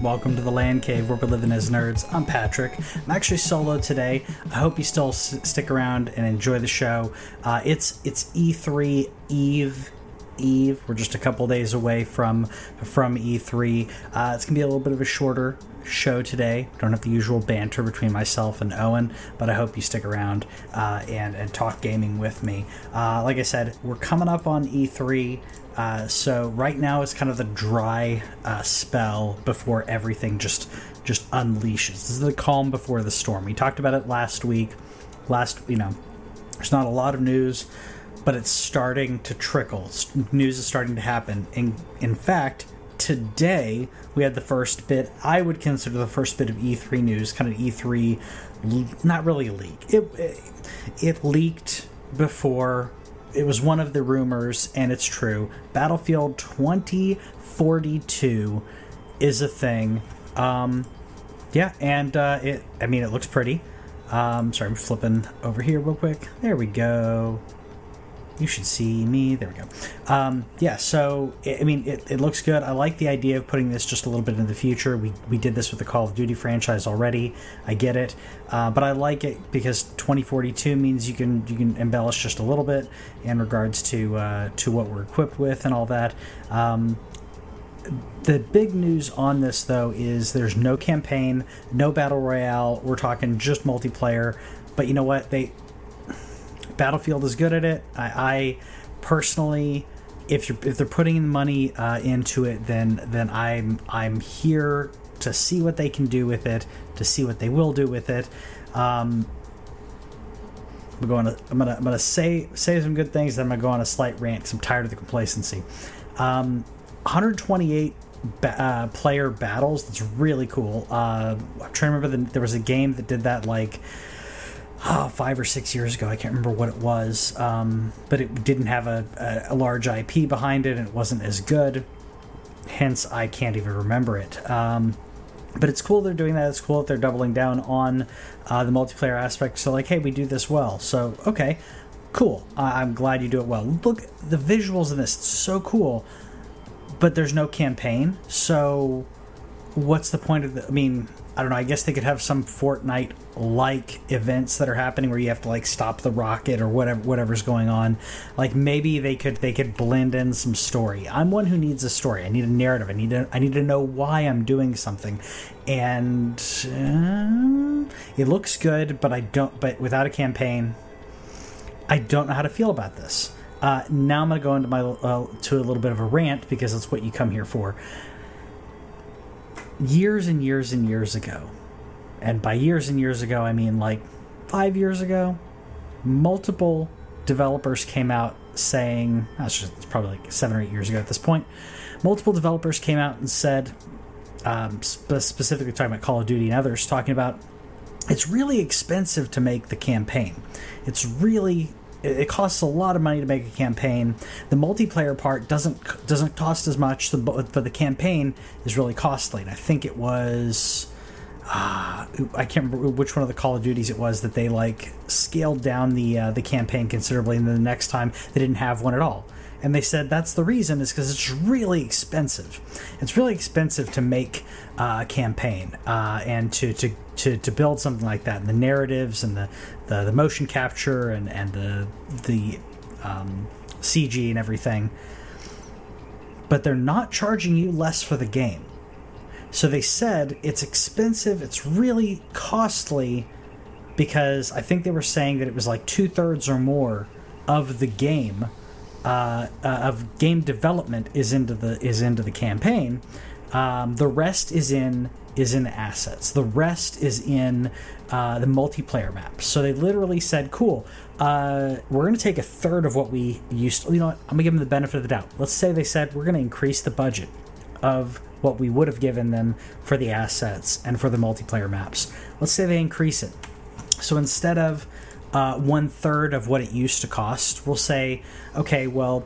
Welcome to the Land Cave where we're living as nerds. I'm Patrick. I'm actually solo today. I hope you still s- stick around and enjoy the show. Uh, it's it's E3 Eve. Eve. We're just a couple days away from from E3. Uh, it's gonna be a little bit of a shorter show today. Don't have the usual banter between myself and Owen, but I hope you stick around uh, and and talk gaming with me. Uh, like I said, we're coming up on E3. Uh, so right now it's kind of the dry uh, spell before everything just just unleashes. This is the calm before the storm. We talked about it last week. Last, you know, there's not a lot of news, but it's starting to trickle. News is starting to happen. In in fact, today we had the first bit. I would consider the first bit of E3 news, kind of E3, not really a leak. It it, it leaked before it was one of the rumors, and it's true. Battlefield 2042 is a thing. Um, yeah, and uh, it. I mean, it looks pretty. Um, sorry, I'm flipping over here real quick. There we go. You should see me. There we go. Um, yeah, so I mean, it, it looks good. I like the idea of putting this just a little bit into the future. We we did this with the Call of Duty franchise already. I get it, uh, but I like it because 2042 means you can you can embellish just a little bit in regards to uh, to what we're equipped with and all that. Um, the big news on this though is there's no campaign, no battle royale. We're talking just multiplayer. But you know what? They Battlefield is good at it. I, I personally, if you're if they're putting money uh, into it, then then I'm I'm here to see what they can do with it, to see what they will do with it. Um, I'm going to I'm gonna I'm gonna say say some good things. Then I'm gonna go on a slight rant because I'm tired of the complacency. Um, 128 ba- uh, player battles. That's really cool. Uh, I'm trying to remember. The, there was a game that did that like oh, five or six years ago. I can't remember what it was, um, but it didn't have a, a, a large IP behind it, and it wasn't as good. Hence, I can't even remember it. Um, but it's cool they're doing that. It's cool that they're doubling down on uh, the multiplayer aspect. So, like, hey, we do this well. So, okay, cool. I- I'm glad you do it well. Look, the visuals in this, it's so cool. But there's no campaign. So, what's the point of the. I mean, I don't know. I guess they could have some Fortnite like events that are happening where you have to like stop the rocket or whatever whatever's going on. Like maybe they could they could blend in some story. I'm one who needs a story. I need a narrative. I need to I need to know why I'm doing something. And uh, it looks good, but I don't. But without a campaign, I don't know how to feel about this. Uh, now I'm going to go into my uh, to a little bit of a rant because that's what you come here for years and years and years ago, and by years and years ago, I mean like five years ago, multiple developers came out saying, that's just, it's probably like seven or eight years ago at this point, multiple developers came out and said, um, spe- specifically talking about Call of Duty and others, talking about it's really expensive to make the campaign. It's really it costs a lot of money to make a campaign. The multiplayer part doesn't doesn't cost as much, but the campaign is really costly. And I think it was uh, I can't remember which one of the Call of Duties it was that they like scaled down the uh, the campaign considerably, and then the next time they didn't have one at all. And they said that's the reason is because it's really expensive. It's really expensive to make uh, a campaign uh, and to, to, to, to build something like that. And the narratives and the, the, the motion capture and, and the, the um, CG and everything. But they're not charging you less for the game. So they said it's expensive, it's really costly because I think they were saying that it was like two thirds or more of the game uh, uh, of game development is into the is into the campaign, Um, the rest is in is in assets. The rest is in uh, the multiplayer maps. So they literally said, "Cool, uh, we're going to take a third of what we used. To, you know, what? I'm going to give them the benefit of the doubt. Let's say they said we're going to increase the budget of what we would have given them for the assets and for the multiplayer maps. Let's say they increase it. So instead of uh, one third of what it used to cost, we'll say, okay, well,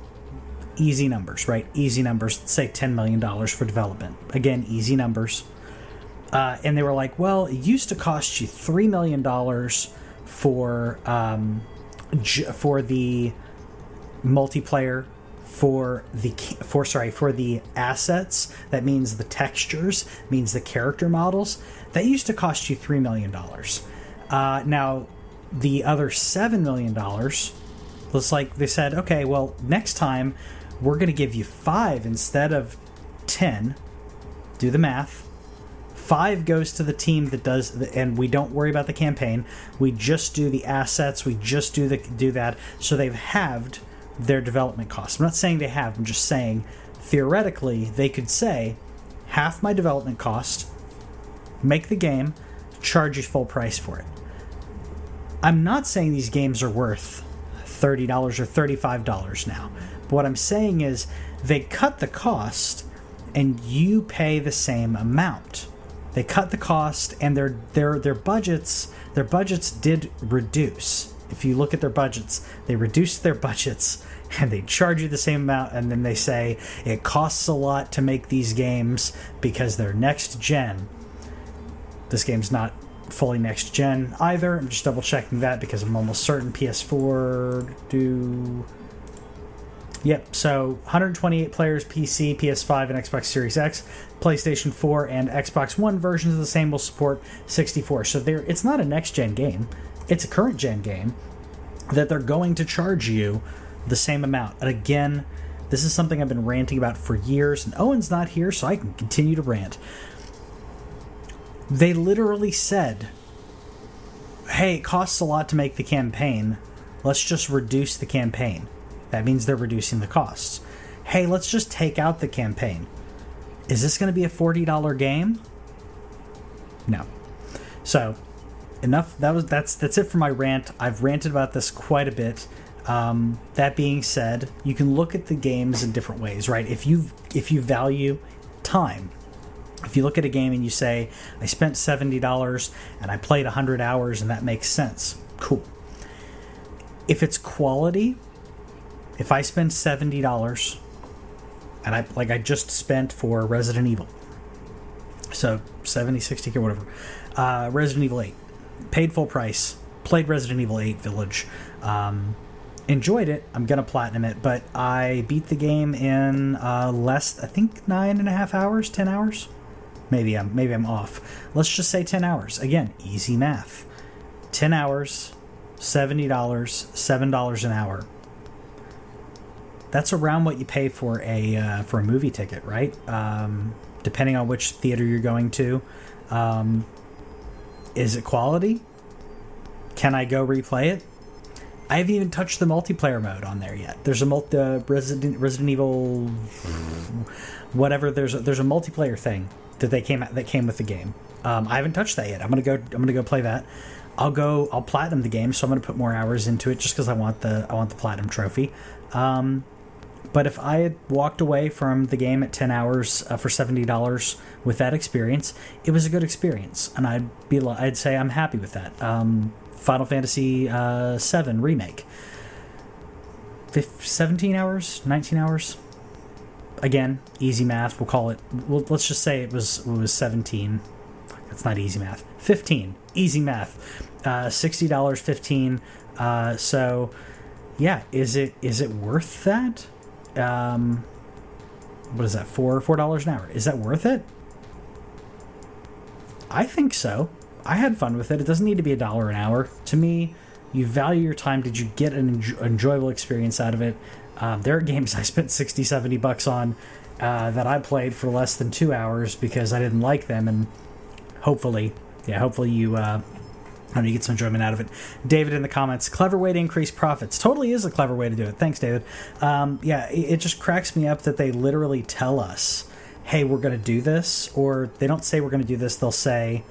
easy numbers, right? Easy numbers. Say $10 million for development. Again, easy numbers. Uh, and they were like, well, it used to cost you $3 million for, um, j- for the multiplayer for the for sorry for the assets that means the textures means the character models that used to cost you three million dollars uh, now the other seven million dollars looks like they said okay well next time we're going to give you five instead of ten. Do the math. Five goes to the team that does the, and we don't worry about the campaign. We just do the assets. We just do the do that. So they've halved their development costs. I'm not saying they have i'm just saying theoretically they could say half my development cost make the game charge you full price for it. I'm not saying these games are worth $30 or $35 now what i'm saying is they cut the cost and you pay the same amount. They cut the cost and their their their budgets their budgets did reduce. If you look at their budgets they reduced their budgets and they charge you the same amount and then they say it costs a lot to make these games because they're next gen. This game's not fully next gen either. I'm just double checking that because i'm almost certain ps4 do Yep, so 128 players PC, PS5, and Xbox Series X. PlayStation 4 and Xbox One versions of the same will support 64. So there it's not a next gen game. It's a current gen game that they're going to charge you the same amount. And again, this is something I've been ranting about for years, and Owen's not here, so I can continue to rant. They literally said, hey, it costs a lot to make the campaign. Let's just reduce the campaign. That means they're reducing the costs. Hey, let's just take out the campaign. Is this going to be a $40 game? No. So, enough that was that's that's it for my rant. I've ranted about this quite a bit. Um, that being said, you can look at the games in different ways, right? If you if you value time, if you look at a game and you say, "I spent seventy dollars and I played hundred hours," and that makes sense, cool. If it's quality, if I spend seventy dollars, and I like I just spent for Resident Evil, so 70 60 or whatever, uh, Resident Evil Eight, paid full price, played Resident Evil Eight Village, um, enjoyed it. I'm gonna platinum it, but I beat the game in uh, less, I think nine and a half hours, ten hours. Maybe I'm maybe I'm off. Let's just say ten hours. Again, easy math. Ten hours, seventy dollars, seven dollars an hour that's around what you pay for a uh, for a movie ticket, right? Um, depending on which theater you're going to. Um, is it quality? Can I go replay it? I haven't even touched the multiplayer mode on there yet. There's a multi, uh, Resident Resident Evil, whatever. There's a, there's a multiplayer thing that they came that came with the game. Um, I haven't touched that yet. I'm gonna go. I'm gonna go play that. I'll go. I'll platinum the game, so I'm gonna put more hours into it just because I want the I want the platinum trophy. Um, but if I had walked away from the game at 10 hours uh, for $70 with that experience, it was a good experience. And I'd be I'd say I'm happy with that. Um, Final Fantasy uh, 7 remake. 15, 17 hours, 19 hours. Again, easy math. We'll call it. Let's just say it was it was 17. That's not easy math. 15. Easy math. Uh, $60, 15. Uh, so, yeah, is it is it worth that? Um, what is that four four dollars an hour? Is that worth it? I think so. I had fun with it. It doesn't need to be a dollar an hour. To me you value your time. Did you get an enjoyable experience out of it? Um, there are games i spent 60 70 bucks on uh, that i played for less than two hours because i didn't like them and hopefully yeah hopefully you uh, I you get some enjoyment out of it. David in the comments, clever way to increase profits. Totally is a clever way to do it. Thanks, David. Um, yeah, it, it, just cracks me up that they literally tell us hey, we're going to do this, or they don't say we're going to do this. They'll say,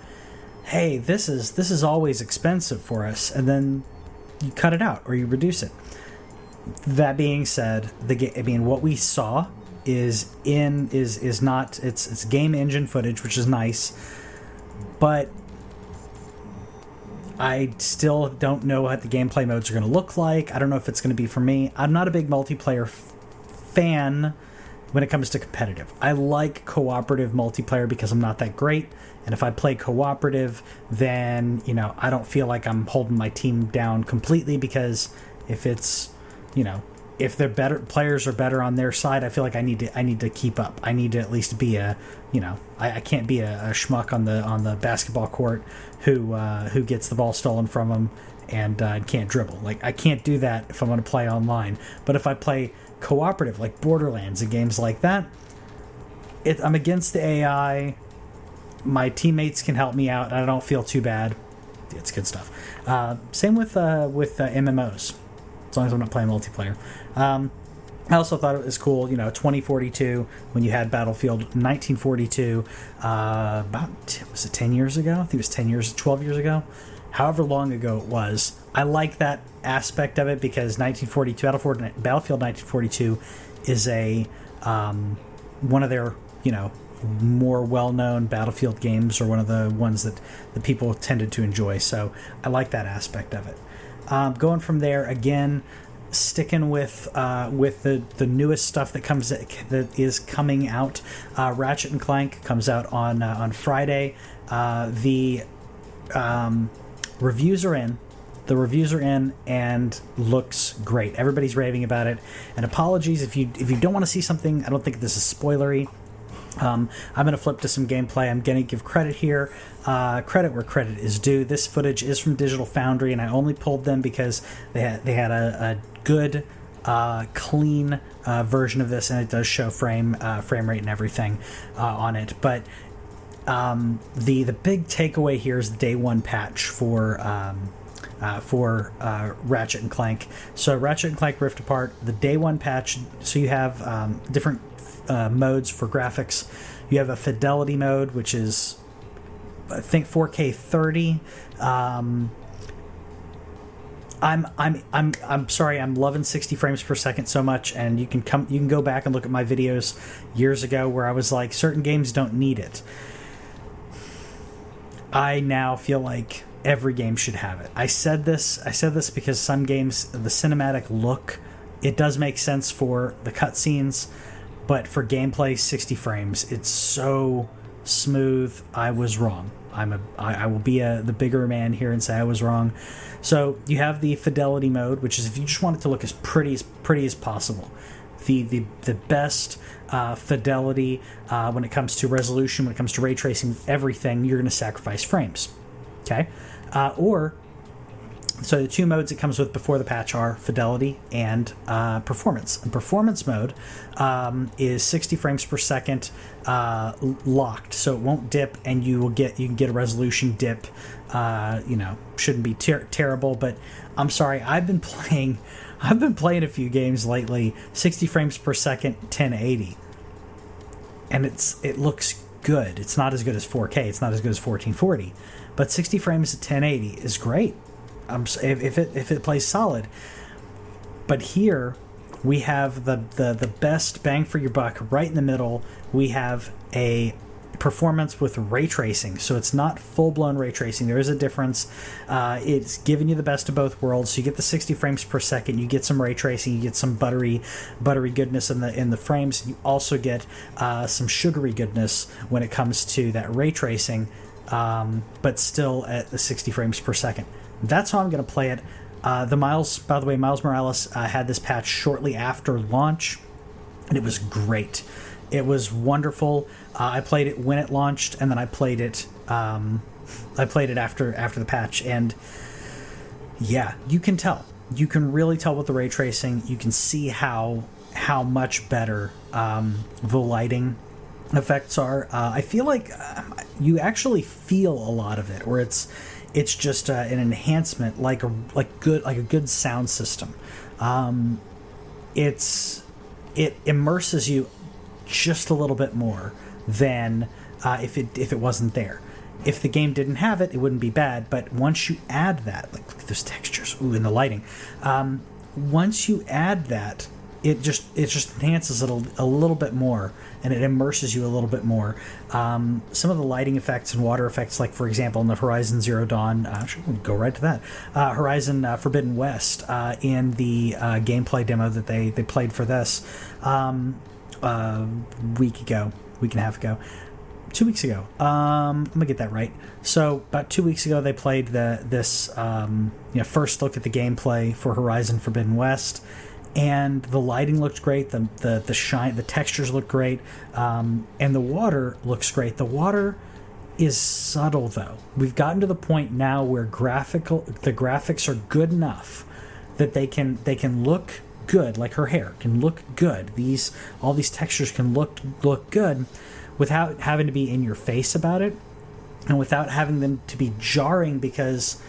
hey, this is this is always expensive for us, and then you cut it out or you reduce it. That being said, the ga- I mean, what we saw is in is is not it's it's game engine footage, which is nice, but I still don't know what the gameplay modes are going to look like. I don't know if it's going to be for me. I'm not a big multiplayer f- fan when it comes to competitive. I like cooperative multiplayer because I'm not that great. And if I play cooperative, then, you know, I don't feel like I'm holding my team down completely because if it's, you know, if the better players are better on their side, I feel like I need to I need to keep up. I need to at least be a you know I, I can't be a, a schmuck on the on the basketball court who uh, who gets the ball stolen from him and uh, can't dribble. Like I can't do that if I'm going to play online. But if I play cooperative like Borderlands and games like that, it, I'm against the AI. My teammates can help me out. I don't feel too bad. It's good stuff. Uh, same with uh, with uh, MMOs as long as I'm not playing multiplayer. Um, I also thought it was cool, you know, 2042 when you had Battlefield 1942. Uh, about was it 10 years ago? I think it was 10 years, 12 years ago. However long ago it was, I like that aspect of it because 1942 Battlefield, Battlefield 1942 is a um, one of their you know more well-known Battlefield games or one of the ones that the people tended to enjoy. So I like that aspect of it. Um, going from there again, sticking with uh, with the, the newest stuff that comes that is coming out. Uh, Ratchet and Clank comes out on uh, on Friday. Uh, the um, reviews are in. The reviews are in and looks great. Everybody's raving about it. And apologies if you if you don't want to see something. I don't think this is spoilery. Um, I'm going to flip to some gameplay. I'm going to give credit here. Uh, credit where credit is due. This footage is from Digital Foundry, and I only pulled them because they had they had a, a good, uh, clean uh, version of this, and it does show frame uh, frame rate and everything uh, on it. But um, the the big takeaway here is the day one patch for. Um, uh, for uh, Ratchet and Clank. So Ratchet and Clank Rift Apart, the day one patch. So you have um, different uh, modes for graphics. You have a fidelity mode, which is I think 4K 30. Um, I'm I'm I'm I'm sorry. I'm loving 60 frames per second so much, and you can come you can go back and look at my videos years ago where I was like, certain games don't need it. I now feel like every game should have it. I said this. I said this because some games, the cinematic look, it does make sense for the cutscenes, but for gameplay, 60 frames, it's so smooth. I was wrong. I'm a. I, I will be a the bigger man here and say I was wrong. So you have the fidelity mode, which is if you just want it to look as pretty as pretty as possible. The the the best uh, fidelity uh, when it comes to resolution, when it comes to ray tracing, everything. You're going to sacrifice frames. Okay, uh, or so the two modes it comes with before the patch are fidelity and uh, performance. And performance mode um, is 60 frames per second uh, locked, so it won't dip, and you will get you can get a resolution dip. Uh, you know, shouldn't be ter- terrible, but I'm sorry. I've been playing. I've been playing a few games lately, 60 frames per second, 1080, and it's it looks good. It's not as good as 4K. It's not as good as 1440, but 60 frames at 1080 is great if, if it if it plays solid. But here we have the, the the best bang for your buck right in the middle. We have a performance with ray tracing, so it's not full blown ray tracing. There is a difference. Uh, it's giving you the best of both worlds. So you get the 60 frames per second. You get some ray tracing. You get some buttery buttery goodness in the in the frames. You also get uh, some sugary goodness when it comes to that ray tracing, um, but still at the 60 frames per second. That's how I'm going to play it. Uh, the Miles, by the way, Miles Morales uh, had this patch shortly after launch, and it was great. It was wonderful. Uh, I played it when it launched, and then I played it. Um, I played it after after the patch, and yeah, you can tell. You can really tell with the ray tracing. You can see how how much better um, the lighting effects are. Uh, I feel like uh, you actually feel a lot of it, where it's it's just uh, an enhancement, like a like good like a good sound system. Um, it's it immerses you just a little bit more than uh, if it if it wasn't there. If the game didn't have it, it wouldn't be bad. But once you add that, like those textures, ooh, and the lighting. Um, once you add that, it just it just enhances it a, a, little bit more and it immerses you a little bit more. Um, some of the lighting effects and water effects, like for example in the Horizon Zero Dawn, uh, go right to that. Uh, Horizon uh, Forbidden West uh, in the uh, gameplay demo that they they played for this um, a week ago, week and a half ago two weeks ago. Um, I'm gonna get that right. So about two weeks ago, they played the this um, you know first look at the gameplay for Horizon Forbidden West, and the lighting looked great. The the the shine, the textures look great, um, and the water looks great. The water is subtle though. We've gotten to the point now where graphical the graphics are good enough that they can they can look good like her hair can look good these all these textures can look look good without having to be in your face about it and without having them to be jarring because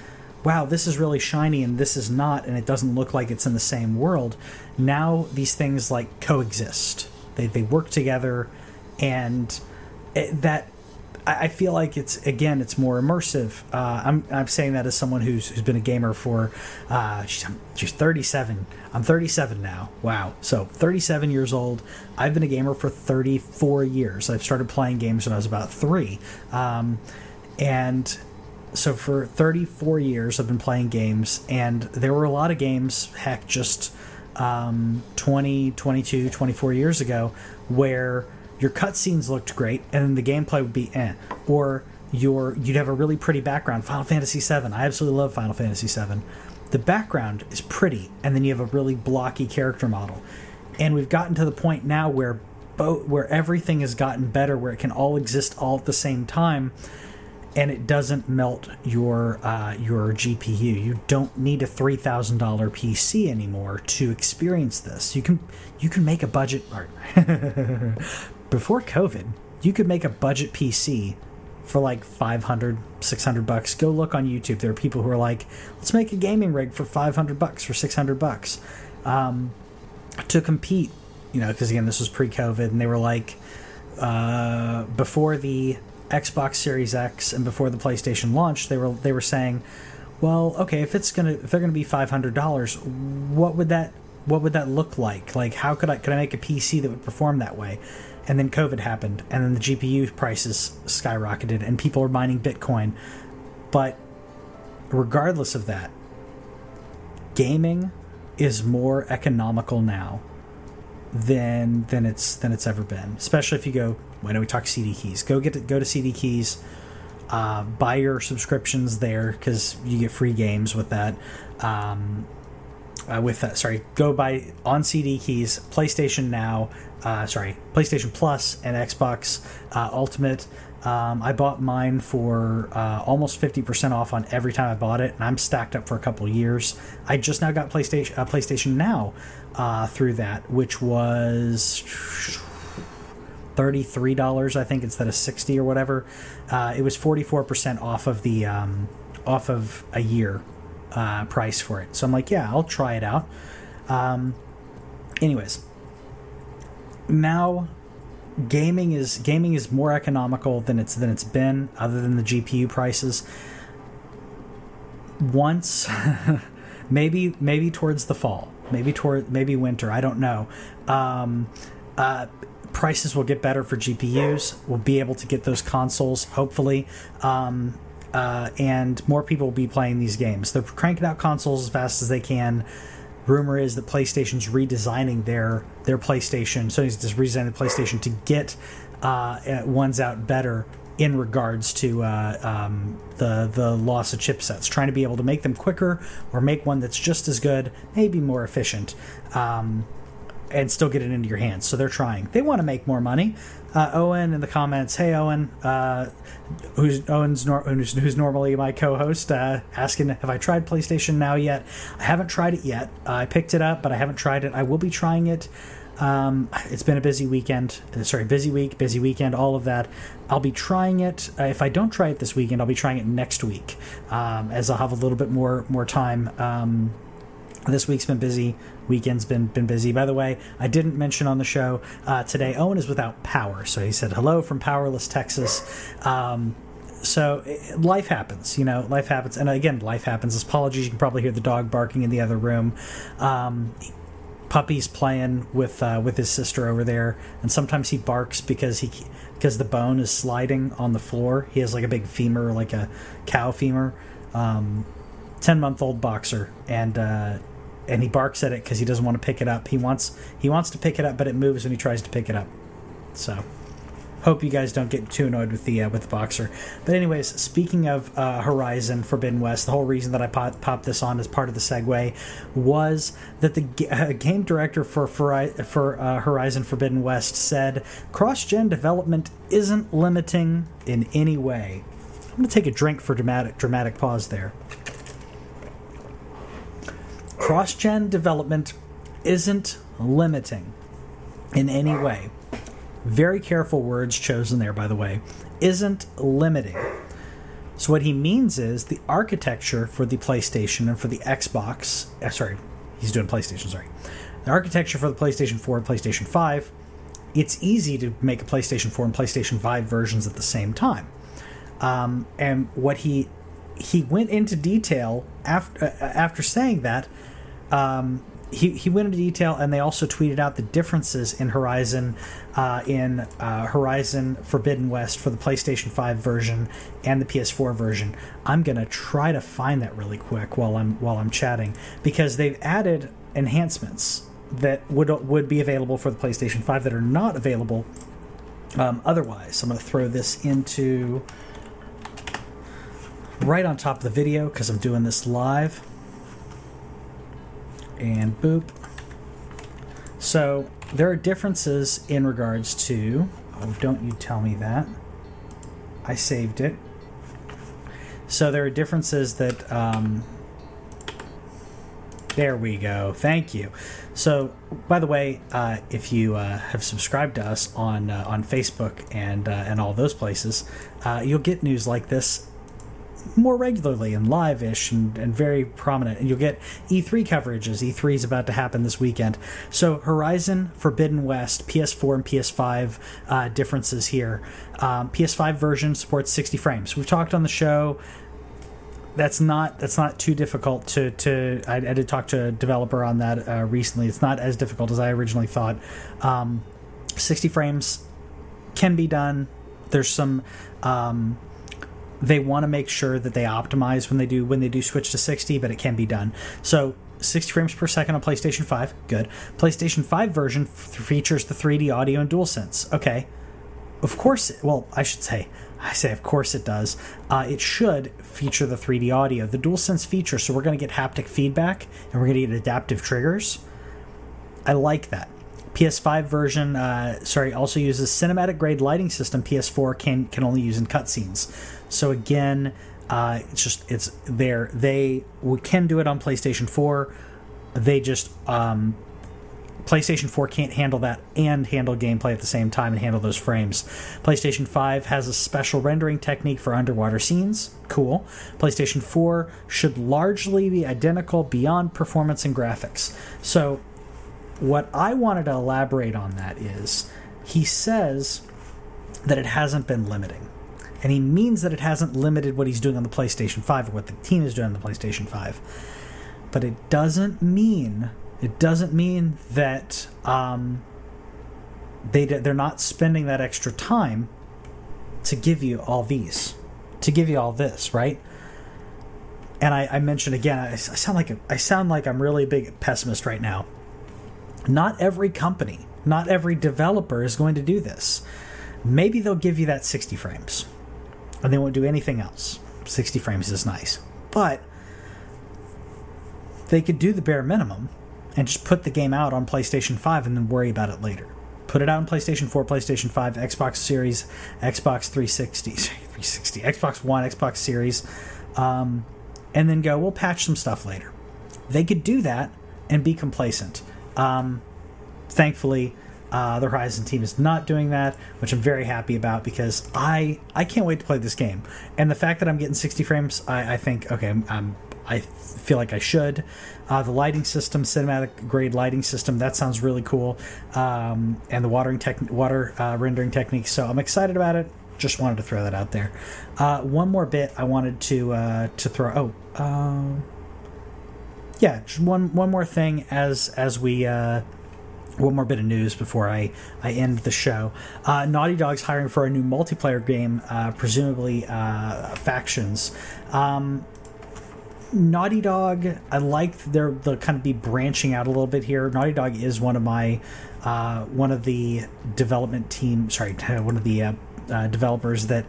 wow this is really shiny and this is not and it doesn't look like it's in the same world now these things like coexist they, they work together and it, that I feel like it's again, it's more immersive. Uh, I'm I'm saying that as someone who's who's been a gamer for, uh, she's, she's 37. I'm 37 now. Wow. So 37 years old. I've been a gamer for 34 years. I've started playing games when I was about three, um, and so for 34 years I've been playing games, and there were a lot of games. Heck, just um, 20, 22, 24 years ago, where your cutscenes looked great, and the gameplay would be eh. Or your you'd have a really pretty background. Final Fantasy VII. I absolutely love Final Fantasy VII. The background is pretty, and then you have a really blocky character model. And we've gotten to the point now where both where everything has gotten better, where it can all exist all at the same time, and it doesn't melt your uh, your GPU. You don't need a three thousand dollar PC anymore to experience this. You can you can make a budget. before COVID, you could make a budget PC for like 500 600 bucks go look on youtube there are people who are like let's make a gaming rig for 500 bucks for 600 bucks um, to compete you know because again this was pre-covid and they were like uh, before the xbox series x and before the playstation launched they were they were saying well okay if it's gonna if they're gonna be $500 what would that what would that look like like how could i could i make a pc that would perform that way and then COVID happened, and then the GPU prices skyrocketed, and people are mining Bitcoin. But regardless of that, gaming is more economical now than than it's than it's ever been. Especially if you go. Why don't we talk CD keys? Go get to, go to CD keys. Uh, buy your subscriptions there because you get free games with that. Um, uh, with that, sorry, go buy on CD keys, PlayStation Now, uh, sorry, PlayStation Plus and Xbox uh, Ultimate. Um, I bought mine for uh, almost 50% off on every time I bought it, and I'm stacked up for a couple years. I just now got PlayStation uh, PlayStation Now through that, which was $33, I think, instead of 60 or whatever. Uh, it was 44% off of the um, off of a year uh, price for it. So I'm like, yeah, I'll try it out. Um, anyways, now gaming is gaming is more economical than it's than it's been, other than the GPU prices. Once, maybe maybe towards the fall, maybe toward maybe winter. I don't know. Um, uh, prices will get better for GPUs. We'll be able to get those consoles, hopefully. Um, uh, and more people will be playing these games. They're cranking out consoles as fast as they can rumor is that PlayStation's redesigning their their PlayStation. Sony's just redesigning the PlayStation to get uh, ones out better in regards to uh, um, the the loss of chipsets, trying to be able to make them quicker or make one that's just as good, maybe more efficient. Um, and still get it into your hands. So they're trying. They want to make more money. Uh, Owen in the comments, hey Owen, uh, who's Owen's nor- who's, who's, normally my co-host, uh, asking have I tried PlayStation Now yet? I haven't tried it yet. I picked it up, but I haven't tried it. I will be trying it. Um, it's been a busy weekend. Uh, sorry, busy week, busy weekend, all of that. I'll be trying it. Uh, if I don't try it this weekend, I'll be trying it next week, um, as I'll have a little bit more more time. Um, this week's been busy. Weekend's been been busy. By the way, I didn't mention on the show uh, today. Owen is without power, so he said hello from powerless Texas. Um, so it, life happens, you know. Life happens, and again, life happens. Apologies. You can probably hear the dog barking in the other room. Um, puppy's playing with uh, with his sister over there, and sometimes he barks because he because the bone is sliding on the floor. He has like a big femur, like a cow femur. Um, Ten month old boxer, and uh, and he barks at it because he doesn't want to pick it up. He wants he wants to pick it up, but it moves when he tries to pick it up. So, hope you guys don't get too annoyed with the uh, with the boxer. But anyways, speaking of uh, Horizon Forbidden West, the whole reason that I pop, popped this on as part of the segue was that the g- uh, game director for for, for uh, Horizon Forbidden West said cross-gen development isn't limiting in any way. I'm going to take a drink for dramatic dramatic pause there cross gen development isn't limiting in any way. Very careful words chosen there, by the way. Isn't limiting. So, what he means is the architecture for the PlayStation and for the Xbox, uh, sorry, he's doing PlayStation, sorry. The architecture for the PlayStation 4 and PlayStation 5, it's easy to make a PlayStation 4 and PlayStation 5 versions at the same time. Um, and what he he went into detail after uh, after saying that um, he, he went into detail and they also tweeted out the differences in Horizon uh, in uh, Horizon Forbidden West for the PlayStation 5 version and the PS4 version. I'm gonna try to find that really quick while I'm while I'm chatting because they've added enhancements that would would be available for the PlayStation 5 that are not available um, otherwise. I'm gonna throw this into right on top of the video because I'm doing this live and boop. So there are differences in regards to. Oh, don't you tell me that. I saved it. So there are differences that. Um, there we go. Thank you. So, by the way, uh, if you uh, have subscribed to us on uh, on Facebook and uh, and all those places, uh, you'll get news like this more regularly and live-ish and, and very prominent. And you'll get E3 coverage as E3 is about to happen this weekend. So Horizon Forbidden West, PS4 and PS5 uh, differences here. Um, PS5 version supports 60 frames. We've talked on the show that's not that's not too difficult to to I, I did talk to a developer on that uh, recently. It's not as difficult as I originally thought. Um, 60 frames can be done. There's some um, they want to make sure that they optimize when they do when they do switch to 60 but it can be done. So 60 frames per second on PlayStation 5 good. PlayStation 5 version features the 3D audio and DualSense okay. Of course well I should say I say of course it does. Uh, it should feature the 3D audio. The DualSense feature so we're going to get haptic feedback and we're going to get adaptive triggers. I like that. PS5 version, uh, sorry, also uses cinematic grade lighting system. PS4 can can only use in cutscenes. So again, uh, it's just it's there. They can do it on PlayStation 4. They just um, PlayStation 4 can't handle that and handle gameplay at the same time and handle those frames. PlayStation 5 has a special rendering technique for underwater scenes. Cool. PlayStation 4 should largely be identical beyond performance and graphics. So what I wanted to elaborate on that is he says that it hasn't been limiting. And he means that it hasn't limited what he's doing on the PlayStation 5 or what the team is doing on the PlayStation 5. But it doesn't mean it doesn't mean that um, they they're not spending that extra time to give you all these, to give you all this, right? And I, I mentioned again, I, I sound like a, I sound like I'm really a big pessimist right now not every company, not every developer is going to do this. Maybe they'll give you that 60 frames and they won't do anything else. 60 frames is nice. But they could do the bare minimum and just put the game out on PlayStation 5 and then worry about it later. Put it out on PlayStation 4, PlayStation 5, Xbox Series, Xbox 360, 360, Xbox One, Xbox Series, um, and then go, we'll patch some stuff later. They could do that and be complacent. Um, thankfully, uh, the Horizon team is not doing that, which I'm very happy about because I I can't wait to play this game. And the fact that I'm getting 60 frames, I, I think okay, I'm, I'm I feel like I should. Uh, the lighting system, cinematic grade lighting system, that sounds really cool, um, and the watering tech, water uh, rendering technique. So I'm excited about it. Just wanted to throw that out there. Uh, one more bit I wanted to uh, to throw. Oh, um, yeah, just one one more thing as as we uh, one more bit of news before I, I end the show. Uh, Naughty Dog's hiring for a new multiplayer game, uh, presumably uh, Factions. Um, Naughty Dog, I like their the kind of be branching out a little bit here. Naughty Dog is one of my uh, one of the development team. Sorry, one of the uh, uh, developers that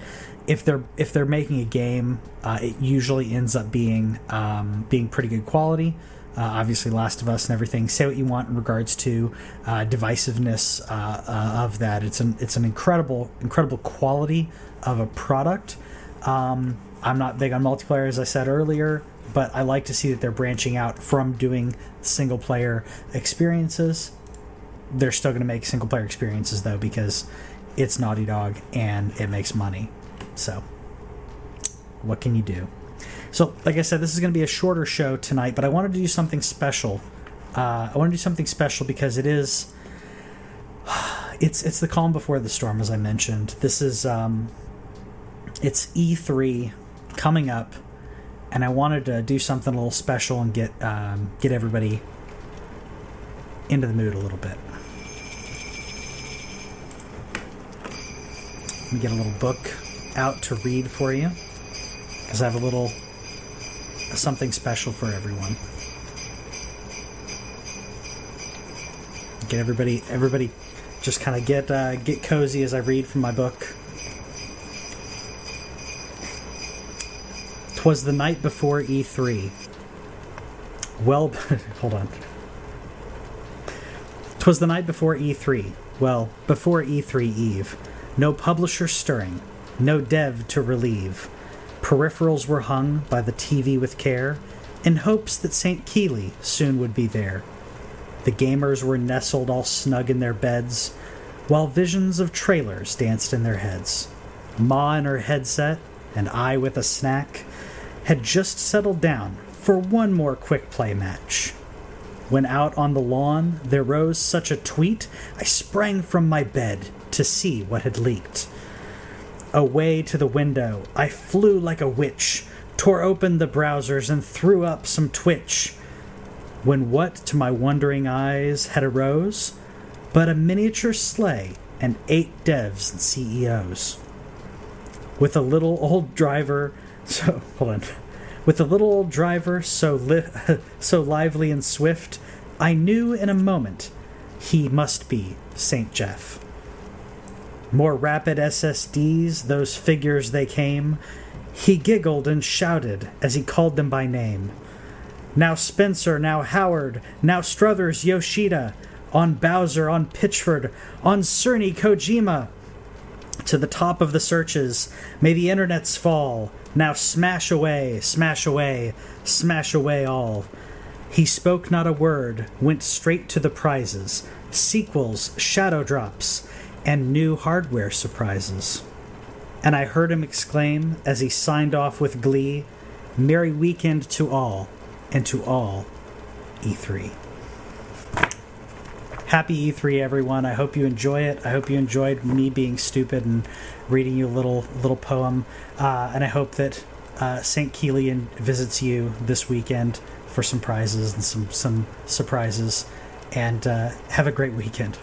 if they're if they're making a game, it usually ends up being um, being pretty good quality. Uh, obviously, Last of Us and everything. Say what you want in regards to uh, divisiveness uh, uh, of that. It's an it's an incredible incredible quality of a product. Um, I'm not big on multiplayer, as I said earlier, but I like to see that they're branching out from doing single player experiences. They're still going to make single player experiences though because it's Naughty Dog and it makes money. So, what can you do? So, like I said, this is going to be a shorter show tonight, but I wanted to do something special. Uh, I want to do something special because it is. It's it's the calm before the storm, as I mentioned. This is um, it's E3 coming up, and I wanted to do something a little special and get um, get everybody into the mood a little bit. Let me get a little book out to read for you because I have a little something special for everyone. Get everybody, everybody, just kind of get uh, get cozy as I read from my book. Twas the night before E3. Well, hold on. Twas the night before E3. Well, before E3 Eve. No publisher stirring, no dev to relieve. Peripherals were hung by the TV with care, in hopes that St. Keighley soon would be there. The gamers were nestled all snug in their beds, while visions of trailers danced in their heads. Ma in her headset, and I with a snack, had just settled down for one more quick play match. When out on the lawn there rose such a tweet, I sprang from my bed to see what had leaked. Away to the window, I flew like a witch, tore open the browsers, and threw up some twitch. When what to my wondering eyes had arose but a miniature sleigh and eight devs and CEOs. With a little old driver, so hold on. With a little old driver so li- so lively and swift, I knew in a moment he must be Saint Geoff. More rapid SSDs, those figures they came. He giggled and shouted as he called them by name. Now Spencer, now Howard, now Struthers, Yoshida, on Bowser, on Pitchford, on Cerny, Kojima. To the top of the searches, may the internets fall. Now smash away, smash away, smash away all. He spoke not a word, went straight to the prizes, sequels, shadow drops, and new hardware surprises. And I heard him exclaim as he signed off with glee Merry weekend to all, and to all, E3. Happy E3, everyone. I hope you enjoy it. I hope you enjoyed me being stupid and reading you a little little poem. Uh, and I hope that uh, St. Keighley visits you this weekend for some prizes and some, some surprises. And uh, have a great weekend.